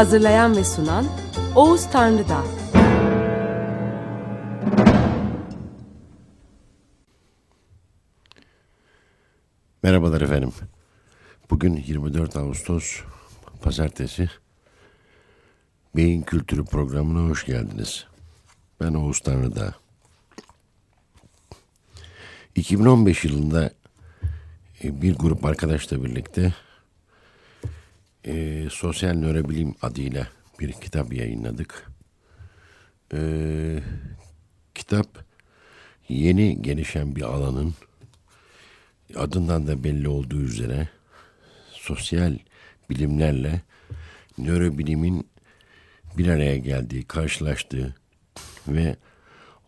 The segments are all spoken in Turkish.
Hazırlayan ve sunan Oğuz Tanrıdağ. Merhabalar efendim. Bugün 24 Ağustos Pazartesi. Beyin Kültürü programına hoş geldiniz. Ben Oğuz Tanrıdağ. 2015 yılında e, bir grup arkadaşla birlikte e, Sosyal Nörobilim adıyla bir kitap yayınladık. E, kitap yeni gelişen bir alanın adından da belli olduğu üzere sosyal bilimlerle nörobilimin bir araya geldiği, karşılaştığı ve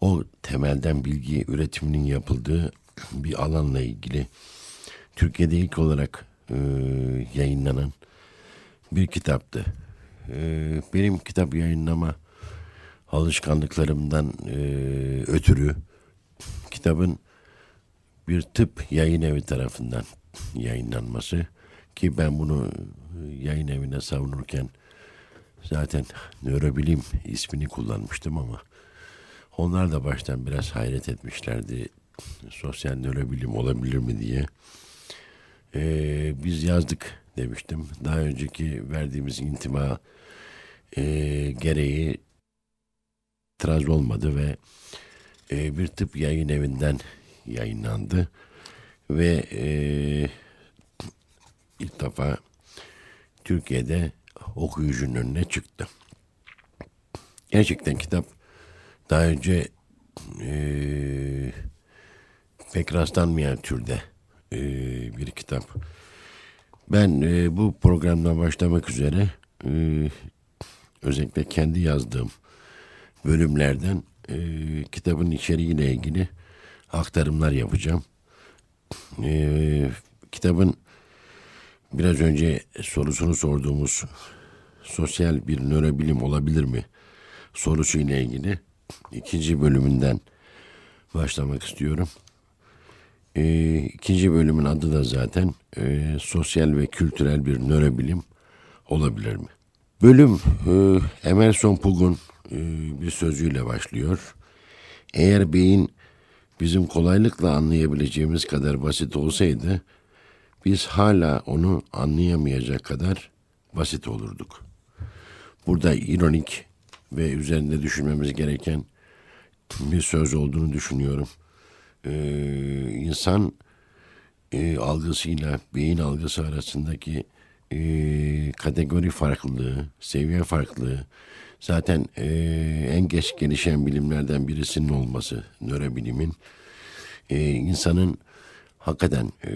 o temelden bilgi üretiminin yapıldığı bir alanla ilgili Türkiye'de ilk olarak e, yayınlanan bir kitaptı. E, benim kitap yayınlama alışkanlıklarımdan e, ötürü kitabın bir tıp yayın evi tarafından yayınlanması ki ben bunu yayın evine savunurken zaten nörobilim ismini kullanmıştım ama onlar da baştan biraz hayret etmişlerdi sosyal nörobilim olabilir mi diye. Ee, biz yazdık demiştim. Daha önceki verdiğimiz intima e, gereği itiraz olmadı ve e, bir tıp yayın evinden yayınlandı ve e, ilk defa Türkiye'de okuyucunun önüne çıktı. Gerçekten kitap daha önce e, pek rastlanmayan türde e, bir kitap. Ben e, bu programdan başlamak üzere e, özellikle kendi yazdığım bölümlerden e, kitabın içeriğiyle ilgili aktarımlar yapacağım. Ee, kitabın biraz önce sorusunu sorduğumuz sosyal bir nörobilim olabilir mi sorusuyla ilgili ikinci bölümünden başlamak istiyorum. Ee, ikinci bölümün adı da zaten e, sosyal ve kültürel bir nörobilim olabilir mi? Bölüm e, Emerson Pug'un e, bir sözüyle başlıyor. Eğer beyin bizim kolaylıkla anlayabileceğimiz kadar basit olsaydı biz hala onu anlayamayacak kadar basit olurduk. Burada ironik ve üzerinde düşünmemiz gereken bir söz olduğunu düşünüyorum. Ee, insan e, algısıyla beyin algısı arasındaki e, kategori farklılığı, seviye farklılığı, zaten e, en geç gelişen bilimlerden birisinin olması nörobilimin e, insanın hakikaten e,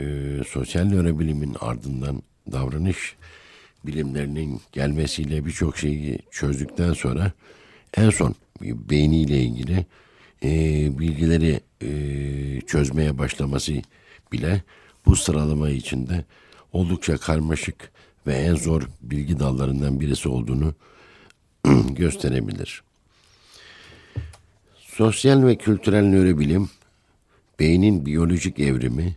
sosyal nörobilimin ardından davranış bilimlerinin gelmesiyle birçok şeyi çözdükten sonra en son beyniyle ilgili e, bilgileri e, çözmeye başlaması bile bu sıralama içinde oldukça karmaşık ve en zor bilgi dallarından birisi olduğunu gösterebilir. Sosyal ve kültürel nörobilim, beynin biyolojik evrimi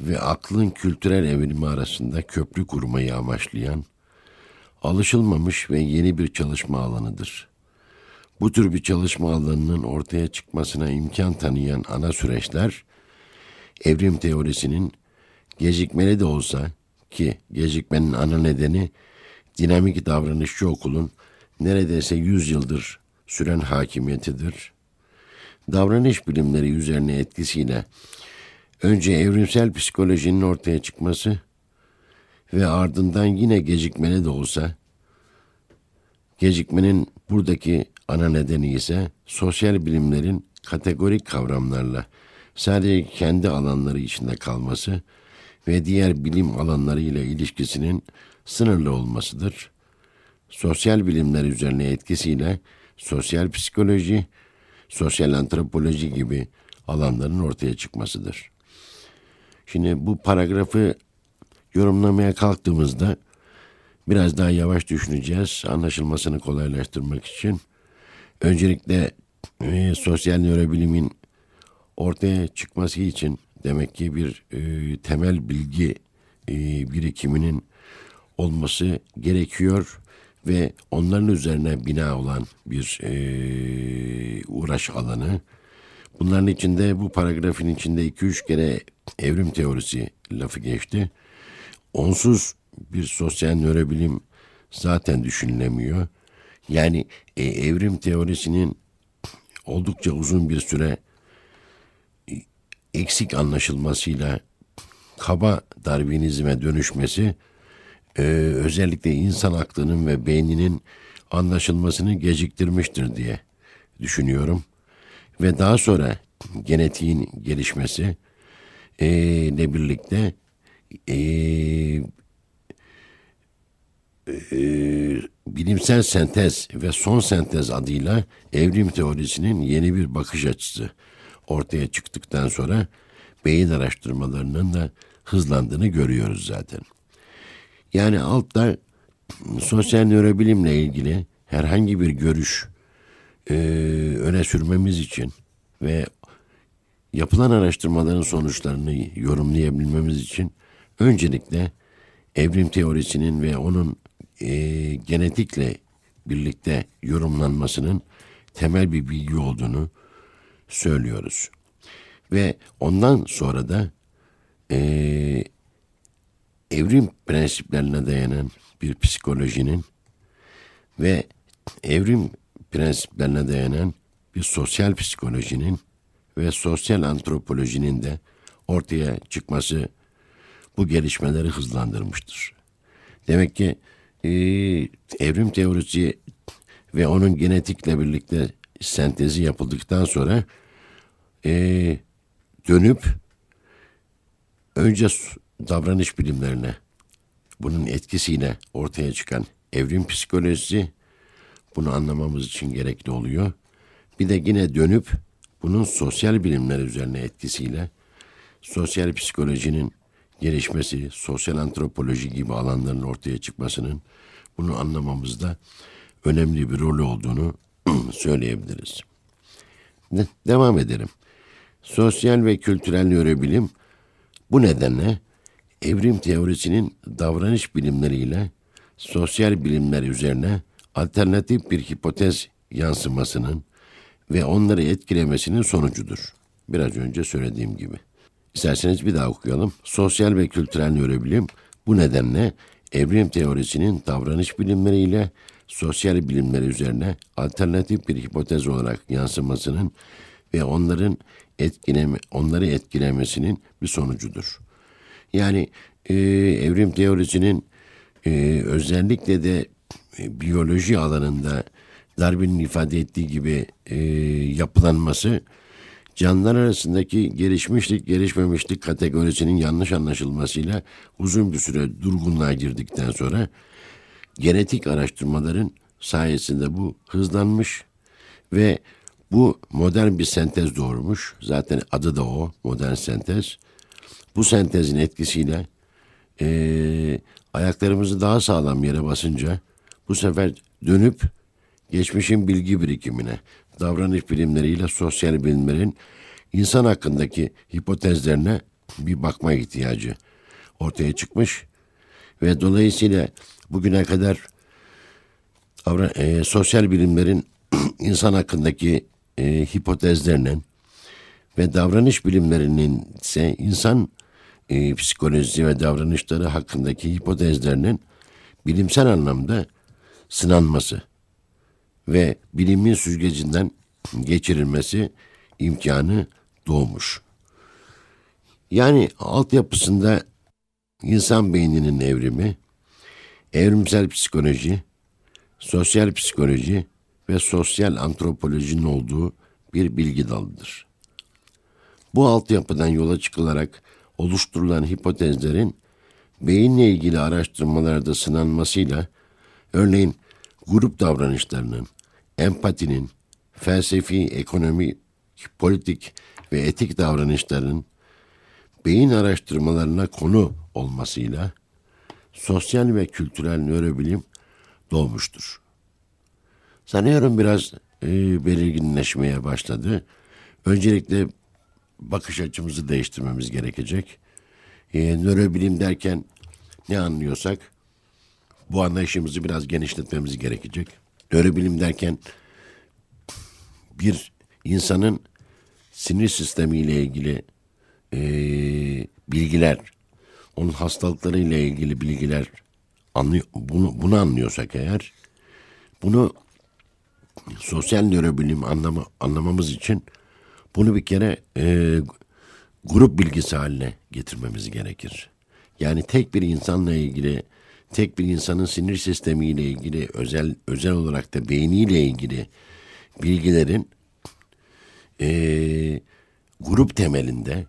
ve aklın kültürel evrimi arasında köprü kurmayı amaçlayan, alışılmamış ve yeni bir çalışma alanıdır. Bu tür bir çalışma alanının ortaya çıkmasına imkan tanıyan ana süreçler, evrim teorisinin gecikmeli de olsa ki gecikmenin ana nedeni dinamik davranışçı okulun neredeyse 100 yıldır süren hakimiyetidir. Davranış bilimleri üzerine etkisiyle önce evrimsel psikolojinin ortaya çıkması ve ardından yine gecikmeli de olsa gecikmenin buradaki ana nedeni ise sosyal bilimlerin kategorik kavramlarla sadece kendi alanları içinde kalması ve diğer bilim alanları ile ilişkisinin sınırlı olmasıdır. Sosyal bilimler üzerine etkisiyle sosyal psikoloji, sosyal antropoloji gibi alanların ortaya çıkmasıdır. Şimdi bu paragrafı yorumlamaya kalktığımızda biraz daha yavaş düşüneceğiz anlaşılmasını kolaylaştırmak için. Öncelikle e, sosyal nörobilimin ortaya çıkması için demek ki bir e, temel bilgi e, birikiminin olması gerekiyor ve onların üzerine bina olan bir e, uğraş alanı. Bunların içinde bu paragrafın içinde iki üç kere evrim teorisi lafı geçti. Onsuz bir sosyal nörobilim zaten düşünülemiyor. Yani e, evrim teorisinin oldukça uzun bir süre e, eksik anlaşılmasıyla kaba Darwinizme dönüşmesi e, özellikle insan aklının ve beyninin anlaşılmasını geciktirmiştir diye düşünüyorum. Ve daha sonra genetiğin gelişmesi e, ile birlikte e, e, bilimsel sentez ve son sentez adıyla evrim teorisinin yeni bir bakış açısı ortaya çıktıktan sonra beyin araştırmalarının da hızlandığını görüyoruz zaten. Yani altta sosyal nörobilimle ilgili herhangi bir görüş e, öne sürmemiz için ve yapılan araştırmaların sonuçlarını yorumlayabilmemiz için öncelikle evrim teorisinin ve onun e, genetikle birlikte yorumlanmasının temel bir bilgi olduğunu söylüyoruz. Ve ondan sonra da e, evrim prensiplerine dayanan bir psikolojinin ve evrim prensiplerine dayanan bir sosyal psikolojinin ve sosyal antropolojinin de ortaya çıkması bu gelişmeleri hızlandırmıştır. Demek ki e, evrim teorisi ve onun genetikle birlikte sentezi yapıldıktan sonra e, dönüp önce davranış bilimlerine bunun etkisiyle ortaya çıkan evrim psikolojisi bunu anlamamız için gerekli oluyor. Bir de yine dönüp bunun sosyal bilimler üzerine etkisiyle sosyal psikolojinin gelişmesi, sosyal antropoloji gibi alanların ortaya çıkmasının bunu anlamamızda önemli bir rolü olduğunu söyleyebiliriz. Devam edelim. Sosyal ve kültürel nörobilim bu nedenle evrim teorisinin davranış bilimleriyle sosyal bilimler üzerine alternatif bir hipotez yansımasının ve onları etkilemesinin sonucudur. Biraz önce söylediğim gibi. İsterseniz bir daha okuyalım. Sosyal ve kültürel nörobilim bu nedenle evrim teorisinin davranış bilimleriyle sosyal bilimler üzerine alternatif bir hipotez olarak yansımasının ve onların etkileme, onları etkilemesinin bir sonucudur. Yani e, evrim teorisinin e, özellikle de e, biyoloji alanında Darwin'in ifade ettiği gibi e, yapılanması canlılar arasındaki gelişmişlik gelişmemişlik kategorisinin yanlış anlaşılmasıyla uzun bir süre durgunluğa girdikten sonra genetik araştırmaların sayesinde bu hızlanmış ve bu modern bir sentez doğurmuş. Zaten adı da o modern sentez. Bu sentezin etkisiyle e, ayaklarımızı daha sağlam yere basınca bu sefer dönüp geçmişin bilgi birikimine, davranış bilimleriyle sosyal bilimlerin insan hakkındaki hipotezlerine bir bakma ihtiyacı ortaya çıkmış ve dolayısıyla bugüne kadar e, sosyal bilimlerin insan hakkındaki e, hipotezlerinin ve davranış bilimlerinin ise insan e, psikolojisi ve davranışları hakkındaki hipotezlerinin bilimsel anlamda sınanması ve bilimin süzgecinden geçirilmesi imkanı doğmuş. Yani altyapısında insan beyninin evrimi, evrimsel psikoloji, sosyal psikoloji ve sosyal antropolojinin olduğu bir bilgi dalıdır. Bu altyapıdan yola çıkılarak oluşturulan hipotezlerin beyinle ilgili araştırmalarda sınanmasıyla örneğin grup davranışlarının, empatinin, felsefi, ekonomi, politik ve etik davranışların beyin araştırmalarına konu olmasıyla sosyal ve kültürel nörobilim doğmuştur. Sanıyorum biraz e, belirginleşmeye başladı. Öncelikle bakış açımızı değiştirmemiz gerekecek. E, nörobilim derken ne anlıyorsak bu anlayışımızı biraz genişletmemiz gerekecek. Nörobilim derken bir insanın sinir sistemiyle ilgili e, bilgiler, onun hastalıklarıyla ilgili bilgiler anlıyor, bunu, bunu anlıyorsak eğer bunu sosyal nörobilim anlamı, anlamamız için bunu bir kere e, grup bilgisi haline getirmemiz gerekir. Yani tek bir insanla ilgili, tek bir insanın sinir sistemiyle ilgili, özel özel olarak da beyniyle ilgili bilgilerin e, grup temelinde,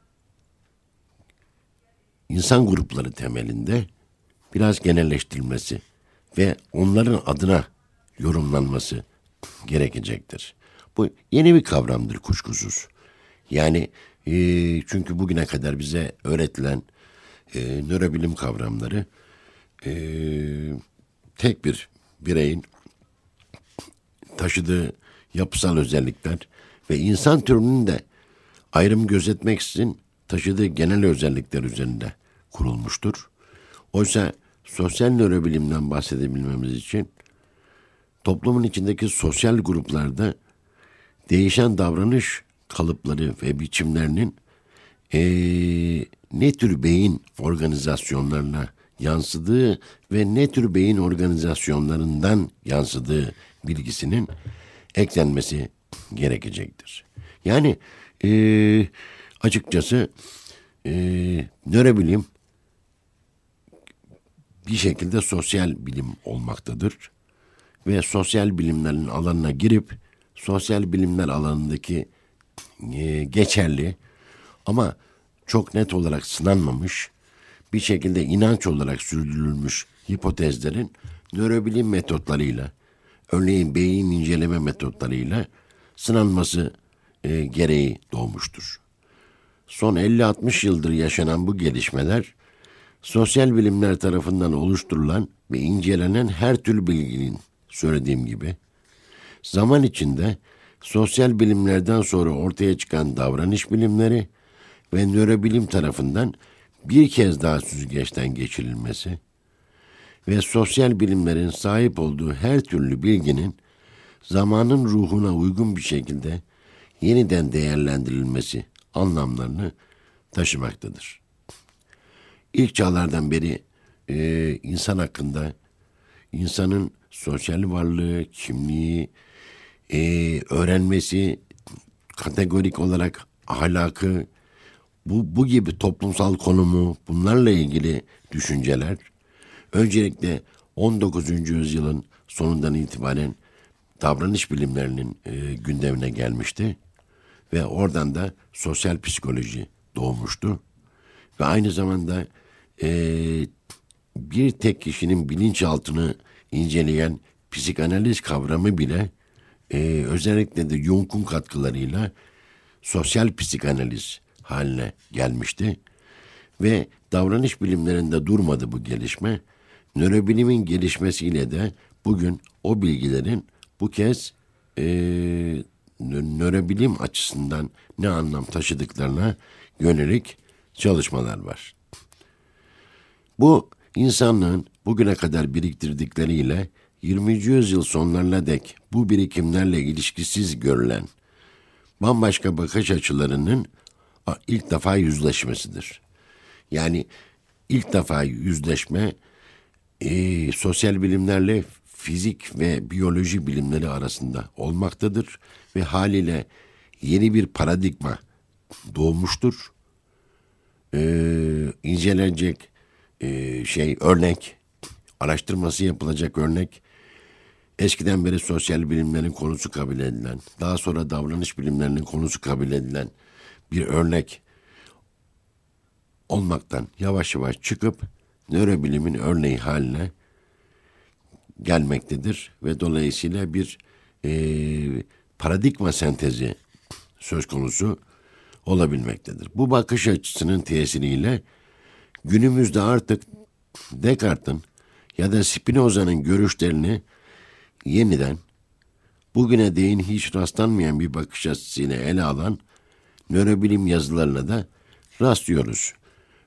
insan grupları temelinde biraz genelleştirilmesi ve onların adına yorumlanması gerekecektir. Bu yeni bir kavramdır kuşkusuz. Yani e, çünkü bugüne kadar bize öğretilen e, nörobilim kavramları e, tek bir bireyin taşıdığı yapısal özellikler ve insan türünün de ayrım gözetmeksizin taşıdığı genel özellikler üzerinde kurulmuştur. Oysa sosyal nörobilimden bahsedebilmemiz için toplumun içindeki sosyal gruplarda değişen davranış kalıpları ve biçimlerinin ee, ne tür beyin organizasyonlarına yansıdığı ve ne tür beyin organizasyonlarından yansıdığı bilgisinin eklenmesi gerekecektir. Yani e, açıkçası e, nörobilim bir şekilde sosyal bilim olmaktadır. Ve sosyal bilimlerin alanına girip sosyal bilimler alanındaki e, geçerli ama çok net olarak sınanmamış bir şekilde inanç olarak sürdürülmüş hipotezlerin nörobilim metotlarıyla örneğin beyin inceleme metotlarıyla sınanması e, gereği doğmuştur. Son 50-60 yıldır yaşanan bu gelişmeler sosyal bilimler tarafından oluşturulan ve incelenen her türlü bilginin söylediğim gibi zaman içinde sosyal bilimlerden sonra ortaya çıkan davranış bilimleri ve nörobilim tarafından bir kez daha süzgeçten geçirilmesi ve sosyal bilimlerin sahip olduğu her türlü bilginin zamanın ruhuna uygun bir şekilde yeniden değerlendirilmesi anlamlarını taşımaktadır. İlk çağlardan beri e, insan hakkında insanın sosyal varlığı, kimliği, e, öğrenmesi, kategorik olarak ahlakı, bu, bu gibi toplumsal konumu, bunlarla ilgili düşünceler öncelikle 19. yüzyılın sonundan itibaren davranış bilimlerinin e, gündemine gelmişti ve oradan da sosyal psikoloji doğmuştu ve aynı zamanda e, bir tek kişinin bilinçaltını inceleyen psikanaliz kavramı bile e, özellikle de Jung'un katkılarıyla sosyal psikanaliz haline gelmişti. Ve davranış bilimlerinde durmadı bu gelişme. Nörobilimin gelişmesiyle de bugün o bilgilerin bu kez e, nörobilim açısından ne anlam taşıdıklarına yönelik çalışmalar var. Bu insanlığın bugüne kadar biriktirdikleriyle 20. yüzyıl sonlarına dek bu birikimlerle ilişkisiz görülen bambaşka bakış açılarının ilk defa yüzleşmesidir. Yani ilk defa yüzleşme e, sosyal bilimlerle fizik ve biyoloji bilimleri arasında olmaktadır ve haliyle yeni bir paradigma doğmuştur. Ee, incelenecek e, şey örnek, araştırması yapılacak örnek eskiden beri sosyal bilimlerin konusu kabul edilen, daha sonra davranış bilimlerinin konusu kabul edilen bir örnek olmaktan yavaş yavaş çıkıp nörobilimin örneği haline gelmektedir ve dolayısıyla bir e, paradigma sentezi söz konusu olabilmektedir. Bu bakış açısının tesiriyle günümüzde artık Descartes'in ya da Spinoza'nın görüşlerini yeniden bugüne değin hiç rastlanmayan bir bakış açısıyla ele alan nörobilim yazılarına da rastlıyoruz.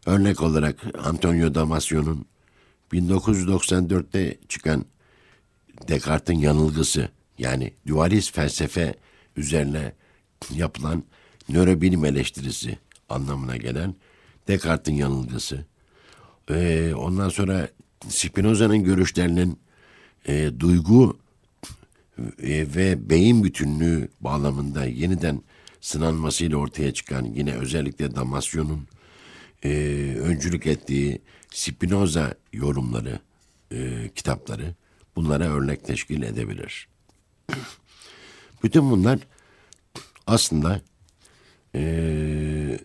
Örnek olarak Antonio Damasio'nun 1994'te çıkan Descartes'in yanılgısı yani dualist felsefe üzerine yapılan nörobilim eleştirisi anlamına gelen Descartes'in yanılgısı. Ee, ondan sonra Spinoza'nın görüşlerinin e, duygu e, ve beyin bütünlüğü bağlamında yeniden sınanmasıyla ortaya çıkan yine özellikle Damasyon'un e, öncülük ettiği Spinoza yorumları, e, kitapları bunlara örnek teşkil edebilir. Bütün bunlar aslında e,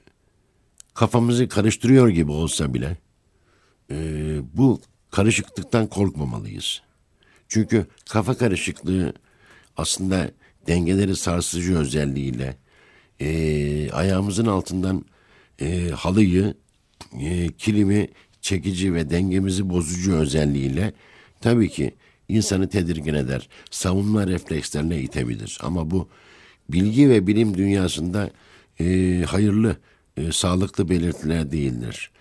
kafamızı karıştırıyor gibi olsa bile e, bu karışıklıktan korkmamalıyız. Çünkü kafa karışıklığı aslında dengeleri sarsıcı özelliğiyle e, ayağımızın altından e, halıyı, e, kilimi çekici ve dengemizi bozucu özelliğiyle tabii ki insanı tedirgin eder. Savunma reflekslerine itebilir. Ama bu bilgi ve bilim dünyasında e, hayırlı, e, sağlıklı belirtiler değildir.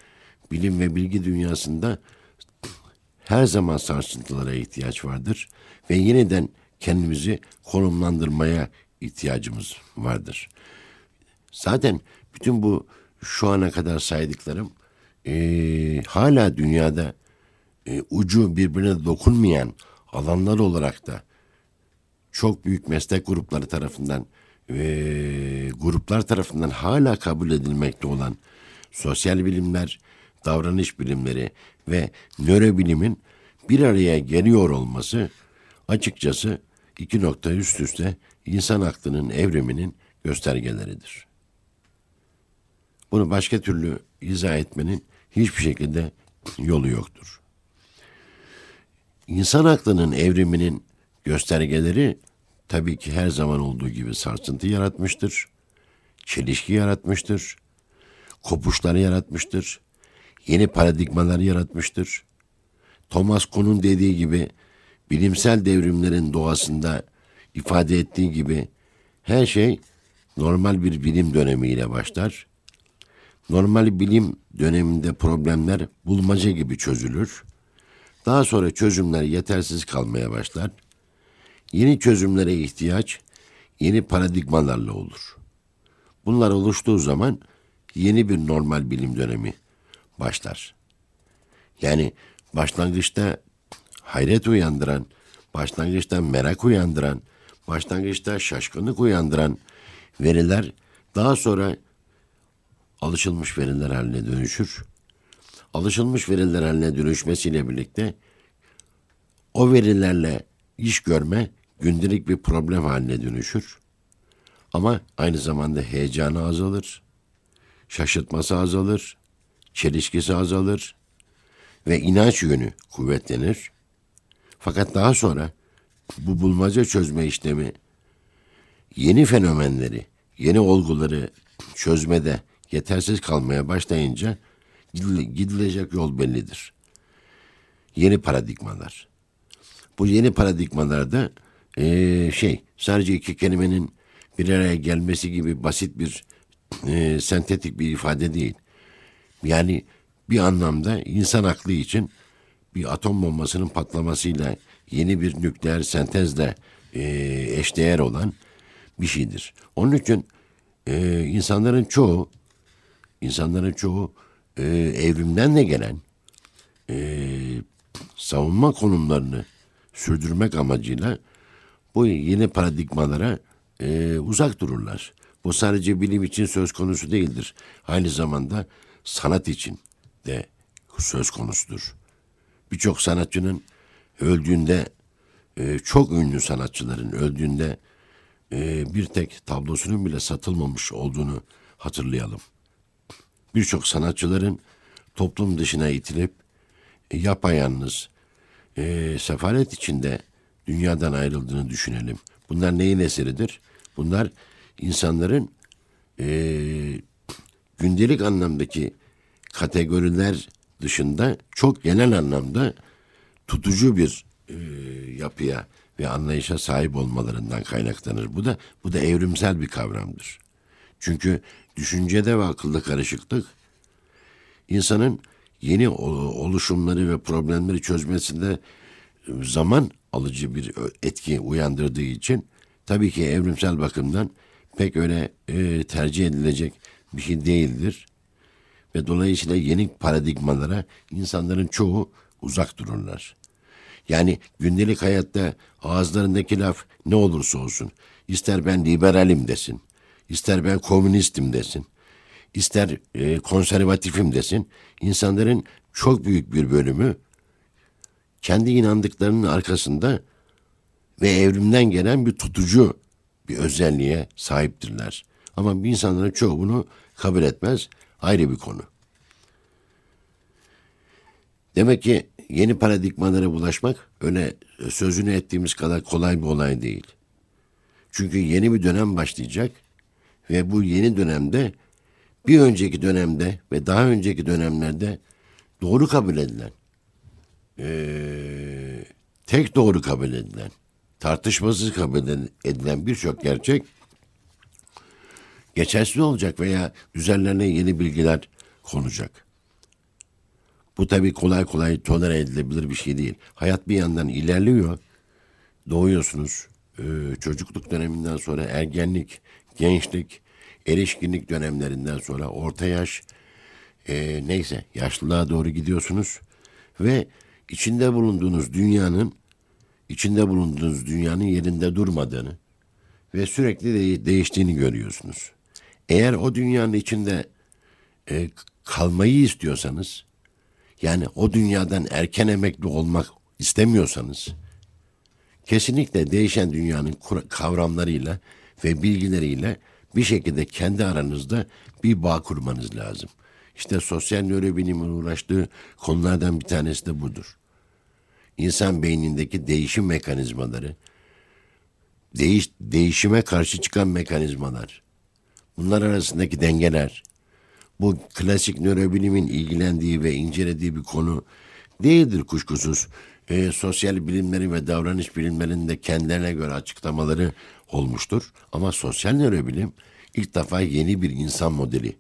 Bilim ve bilgi dünyasında her zaman sarsıntılara ihtiyaç vardır ve yeniden kendimizi konumlandırmaya ihtiyacımız vardır. Zaten bütün bu şu ana kadar saydıklarım e, hala dünyada e, ucu birbirine dokunmayan alanlar olarak da çok büyük meslek grupları tarafından ve gruplar tarafından hala kabul edilmekte olan sosyal bilimler, davranış bilimleri ve nörobilimin bir araya geliyor olması açıkçası iki nokta üst üste insan aklının evriminin göstergeleridir. Bunu başka türlü izah etmenin hiçbir şekilde yolu yoktur. İnsan aklının evriminin göstergeleri tabii ki her zaman olduğu gibi sarsıntı yaratmıştır. Çelişki yaratmıştır. Kopuşları yaratmıştır. Yeni paradigmalar yaratmıştır. Thomas Kuhn'un dediği gibi bilimsel devrimlerin doğasında ifade ettiği gibi her şey normal bir bilim dönemiyle başlar. Normal bilim döneminde problemler bulmaca gibi çözülür. Daha sonra çözümler yetersiz kalmaya başlar. Yeni çözümlere ihtiyaç yeni paradigmalarla olur. Bunlar oluştuğu zaman yeni bir normal bilim dönemi başlar. Yani başlangıçta hayret uyandıran, başlangıçta merak uyandıran, başlangıçta şaşkınlık uyandıran veriler daha sonra alışılmış veriler haline dönüşür. Alışılmış veriler haline dönüşmesiyle birlikte o verilerle iş görme gündelik bir problem haline dönüşür. Ama aynı zamanda heyecanı azalır, şaşırtması azalır, çelişkisi azalır ve inanç yönü kuvvetlenir. Fakat daha sonra bu bulmaca çözme işlemi yeni fenomenleri, yeni olguları çözmede yetersiz kalmaya başlayınca gidilecek yol bellidir. Yeni paradigmalar. Bu yeni paradigmalarda e, şey sadece iki kelimenin bir araya gelmesi gibi basit bir e, sentetik bir ifade değil. Yani bir anlamda insan aklı için bir atom bombasının patlamasıyla yeni bir nükleer sentezle e, eşdeğer olan bir şeydir. Onun için e, insanların çoğu insanların çoğu e, evrimden de gelen e, savunma konumlarını sürdürmek amacıyla bu yeni paradigmalara e, uzak dururlar. Bu sadece bilim için söz konusu değildir. Aynı zamanda sanat için de söz konusudur. Birçok sanatçının öldüğünde e, çok ünlü sanatçıların öldüğünde e, bir tek tablosunun bile satılmamış olduğunu hatırlayalım. Birçok sanatçıların toplum dışına itilip e, yapayalnız, e, sefalet içinde dünyadan ayrıldığını düşünelim. Bunlar neyin eseridir? Bunlar insanların e, gündelik anlamdaki kategoriler dışında çok genel anlamda tutucu bir e, yapıya ve anlayışa sahip olmalarından kaynaklanır. Bu da bu da evrimsel bir kavramdır. Çünkü düşüncede ve akılda karışıklık insanın yeni oluşumları ve problemleri çözmesinde zaman alıcı bir etki uyandırdığı için tabii ki evrimsel bakımdan pek öyle e, tercih edilecek bir şey değildir. Ve dolayısıyla yeni paradigmalara insanların çoğu uzak dururlar. Yani gündelik hayatta ağızlarındaki laf ne olursa olsun, ister ben liberalim desin, ister ben komünistim desin, ister e, konservatifim desin, insanların çok büyük bir bölümü kendi inandıklarının arkasında ve evrimden gelen bir tutucu bir özelliğe sahiptirler. Ama bir insanların çoğu bunu kabul etmez. Ayrı bir konu. Demek ki yeni paradigmalara ulaşmak öyle sözünü ettiğimiz kadar kolay bir olay değil. Çünkü yeni bir dönem başlayacak ve bu yeni dönemde bir önceki dönemde ve daha önceki dönemlerde doğru kabul edilen, ee, tek doğru kabul edilen, tartışmasız kabul edilen birçok gerçek geçersiz olacak veya üzerlerine yeni bilgiler konacak. Bu tabii kolay kolay tolere edilebilir bir şey değil. Hayat bir yandan ilerliyor. Doğuyorsunuz. Ee, çocukluk döneminden sonra ergenlik, gençlik, erişkinlik dönemlerinden sonra orta yaş, e, neyse yaşlılığa doğru gidiyorsunuz. Ve içinde bulunduğunuz dünyanın, içinde bulunduğunuz dünyanın yerinde durmadığını ve sürekli de değiştiğini görüyorsunuz. Eğer o dünyanın içinde e, kalmayı istiyorsanız, yani o dünyadan erken emekli olmak istemiyorsanız kesinlikle değişen dünyanın kavramlarıyla ve bilgileriyle bir şekilde kendi aranızda bir bağ kurmanız lazım. İşte sosyal nörobilimin uğraştığı konulardan bir tanesi de budur. İnsan beynindeki değişim mekanizmaları, değiş, değişime karşı çıkan mekanizmalar, bunlar arasındaki dengeler, bu klasik nörobilimin ilgilendiği ve incelediği bir konu değildir kuşkusuz. E, sosyal bilimlerin ve davranış bilimlerinin de kendilerine göre açıklamaları olmuştur. Ama sosyal nörobilim ilk defa yeni bir insan modeli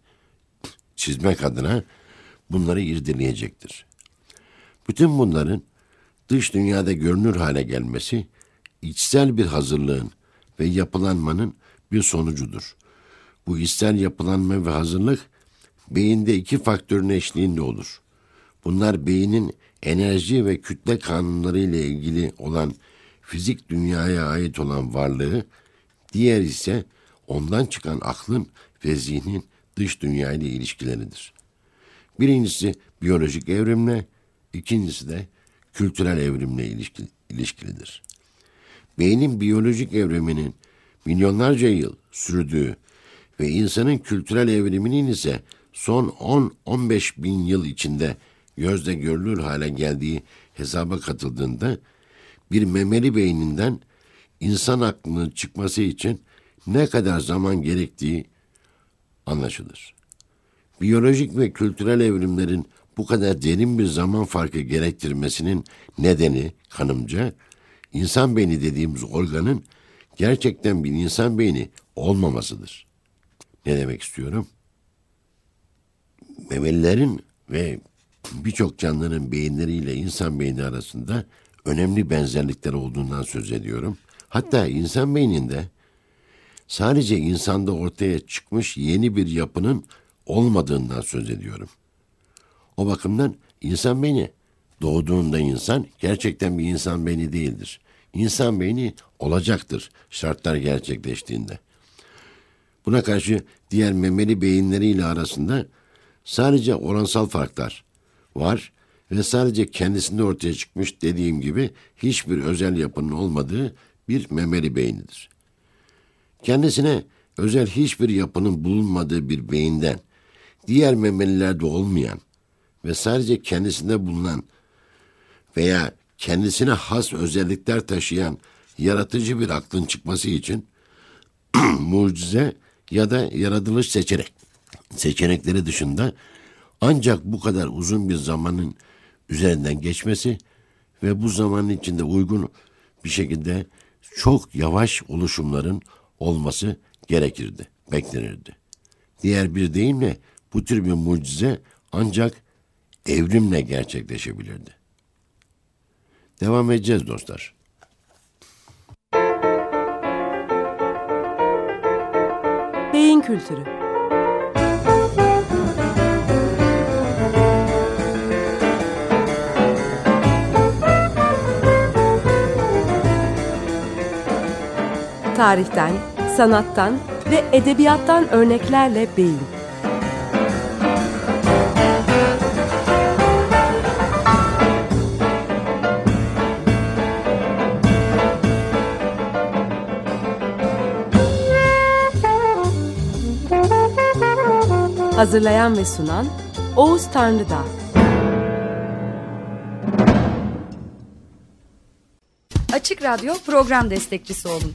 çizmek adına bunları irdeleyecektir. Bütün bunların dış dünyada görünür hale gelmesi içsel bir hazırlığın ve yapılanmanın bir sonucudur. Bu içsel yapılanma ve hazırlık beyinde iki faktörün eşliğinde olur. Bunlar beynin enerji ve kütle kanunları ile ilgili olan fizik dünyaya ait olan varlığı, diğer ise ondan çıkan aklın ve zihnin dış dünya ile ilişkileridir. Birincisi biyolojik evrimle, ikincisi de kültürel evrimle ilişki, ilişkilidir. Beynin biyolojik evriminin milyonlarca yıl sürdüğü ve insanın kültürel evriminin ise son 10-15 bin yıl içinde gözle görülür hale geldiği hesaba katıldığında bir memeli beyninden insan aklının çıkması için ne kadar zaman gerektiği anlaşılır. Biyolojik ve kültürel evrimlerin bu kadar derin bir zaman farkı gerektirmesinin nedeni kanımca insan beyni dediğimiz organın gerçekten bir insan beyni olmamasıdır. Ne demek istiyorum? memelilerin ve birçok canlıların beyinleriyle insan beyni arasında önemli benzerlikler olduğundan söz ediyorum. Hatta insan beyninde sadece insanda ortaya çıkmış yeni bir yapının olmadığından söz ediyorum. O bakımdan insan beyni doğduğunda insan gerçekten bir insan beyni değildir. İnsan beyni olacaktır şartlar gerçekleştiğinde. Buna karşı diğer memeli beyinleriyle arasında Sadece oransal farklar var ve sadece kendisinde ortaya çıkmış dediğim gibi hiçbir özel yapının olmadığı bir memeli beynidir. Kendisine özel hiçbir yapının bulunmadığı bir beyinden diğer memelilerde olmayan ve sadece kendisinde bulunan veya kendisine has özellikler taşıyan yaratıcı bir aklın çıkması için mucize ya da yaratılış seçenek seçenekleri dışında ancak bu kadar uzun bir zamanın üzerinden geçmesi ve bu zamanın içinde uygun bir şekilde çok yavaş oluşumların olması gerekirdi, beklenirdi. Diğer bir deyimle bu tür bir mucize ancak evrimle gerçekleşebilirdi. Devam edeceğiz dostlar. Beyin kültürü tarihten, sanattan ve edebiyattan örneklerle beyin. Hazırlayan ve sunan Oğuz Tanrıdağ. Açık Radyo program destekçisi olun